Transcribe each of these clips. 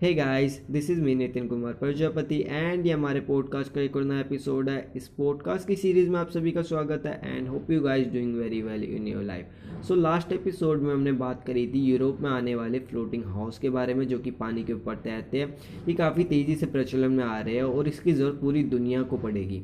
Hey guys this is me Nitin Kumar Prajapati and ये हमारे podcast का एक और नया एपिसोड है। इस पॉडकास्ट की सीरीज़ में आप सभी का स्वागत है and hope you guys doing very well in your life so last episode में हमने बात करी थी यूरोप में आने वाले फ्लोटिंग हाउस के बारे में, जो कि पानी के ऊपर तैरते हैं। ये काफ़ी तेज़ी से प्रचलन में आ रहे हैं, और इसकी ज़रूरत पूरी दुनिया को पड़ेगी।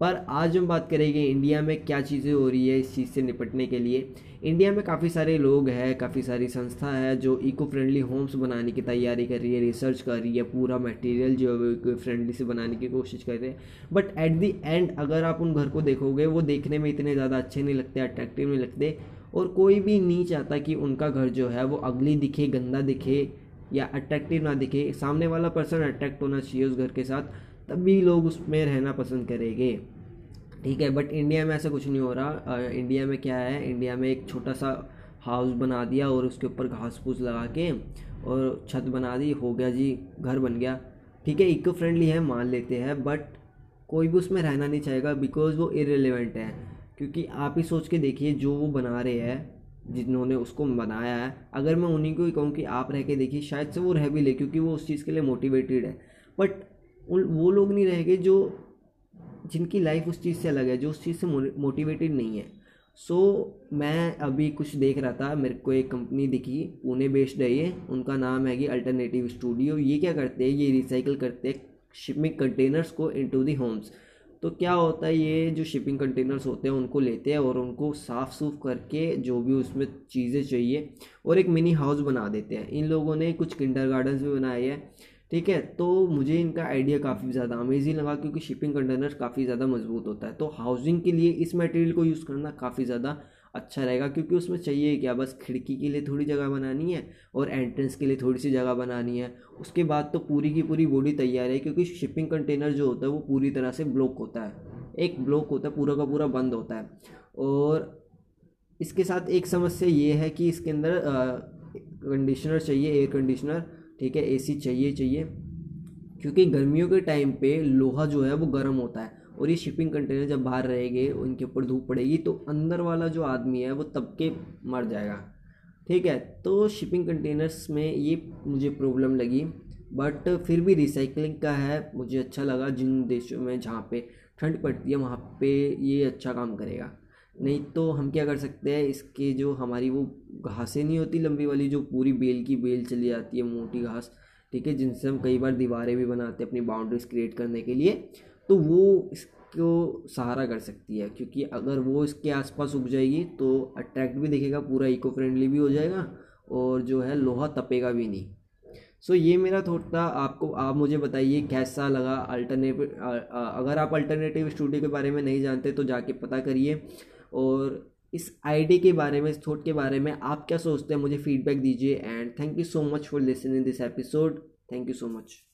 पर आज हम बात करेंगे इंडिया में क्या चीज़ें हो रही है इस चीज़ से निपटने के लिए। इंडिया में काफ़ी सारे लोग हैं, काफ़ी सारी संस्था है जो इको फ्रेंडली होम्स बनाने की तैयारी कर रही है रिसर्च कर रही है, पूरा मटेरियल जो है इको फ्रेंडली से बनाने की कोशिश कर रहे हैं। बट एट दी एंड अगर आप उन घर को देखोगे, वो देखने में इतने ज़्यादा अच्छे नहीं लगते अट्रैक्टिव नहीं लगते, और कोई भी नहीं चाहता कि उनका घर जो है वो अगली दिखे, गंदा दिखे, या अट्रैक्टिव ना दिखे। सामने वाला पर्सन अट्रैक्ट होना चाहिए उस घर के साथ। तभी लोग उसमें रहना पसंद करेंगे। ठीक है बट इंडिया में ऐसा कुछ नहीं हो रहा। इंडिया में क्या है? इंडिया में एक छोटा सा हाउस बना दिया और उसके ऊपर घास फूस लगा के और छत बना दी। हो गया जी, घर बन गया। ठीक है इको फ्रेंडली है, मान लेते हैं बट कोई भी उसमें रहना नहीं चाहेगा बिकॉज़ वो इरेलीवेंट है। क्योंकि आप ही सोच के देखिए, जो वो बना रहे हैं, जिन्होंने उसको बनाया है, अगर मैं उन्हीं को ही कहूँ कि आप रह के देखिए, शायद से वो रह भी ले, क्योंकि वो उस चीज़ के लिए मोटिवेटेड है। बट वो लोग नहीं रहेंगे जो जिनकी लाइफ उस चीज़ से अलग है जो उस चीज़ से मोटिवेटेड नहीं है। सो so, मैं अभी कुछ देख रहा था मेरे को एक कंपनी दिखी पुणे बेस्ड है ये उनका नाम है कि अल्टरनेटिव स्टूडियो ये क्या करते हैं? ये रिसाइकल करते हैं शिपिंग कंटेनर्स को इनटू दी होम्स तो क्या होता है ये जो शिपिंग कंटेनर्स होते हैं उनको लेते हैं और उनको साफ़ सूफ करके जो भी उसमें चीज़ें चाहिए और एक मिनी हाउस बना देते हैं। इन लोगों ने कुछ किंडर गार्डन्स भी बनाए हैं। ठीक है तो मुझे इनका आइडिया काफ़ी ज़्यादा अमेजिंग लगा क्योंकि शिपिंग कंटेनर काफ़ी ज़्यादा मज़बूत होता है। तो हाउसिंग के लिए इस मटेरियल को यूज़ करना काफ़ी ज़्यादा अच्छा रहेगा क्योंकि उसमें चाहिए क्या? बस खिड़की के लिए थोड़ी जगह बनानी है और एंट्रेंस के लिए थोड़ी सी जगह बनानी है। उसके बाद तो पूरी की पूरी बॉडी तैयार है क्योंकि शिपिंग कंटेनर जो होता है वो पूरी तरह से ब्लॉक होता है। एक ब्लॉक होता है, पूरा का पूरा बंद होता है। और इसके साथ एक समस्या ये है कि इसके अंदर कंडीशनर चाहिए एयर कंडीशनर ठीक है एसी चाहिए चाहिए। क्योंकि गर्मियों के टाइम पे लोहा जो है वो गर्म होता है और ये शिपिंग कंटेनर जब बाहर रहेंगे, उनके ऊपर धूप पड़ेगी तो अंदर वाला जो आदमी है वो तब के मर जाएगा। ठीक है तो शिपिंग कंटेनर्स में ये मुझे प्रॉब्लम लगी बट फिर भी रिसाइकलिंग का है, मुझे अच्छा लगा जिन देशों में जहाँ पे ठंड पड़ती है, वहाँ पे ये अच्छा काम करेगा। नहीं तो हम क्या कर सकते हैं इसके जो हमारी वो घासें नहीं होती लंबी वाली जो पूरी बेल की बेल चली जाती है मोटी घास ठीक है जिनसे हम कई बार दीवारें भी बनाते हैं अपनी बाउंड्रीज क्रिएट करने के लिए तो वो इसको सहारा कर सकती है क्योंकि अगर वो इसके आसपास उग जाएगी तो अट्रैक्ट भी दिखेगा पूरा इको फ्रेंडली भी हो जाएगा और जो है लोहा तपेगा भी नहीं। सो so, ये मेरा थॉट था आपको आप मुझे बताइए कैसा लगा अल्टरनेटिव अगर आप अल्टरनेटिव स्टूडियो के बारे में नहीं जानते तो जाके पता करिए। और इस आईडी के बारे में, इस थॉट के बारे में आप क्या सोचते हैं? मुझे फीडबैक दीजिए and thank you so much for listening this episode thank you so much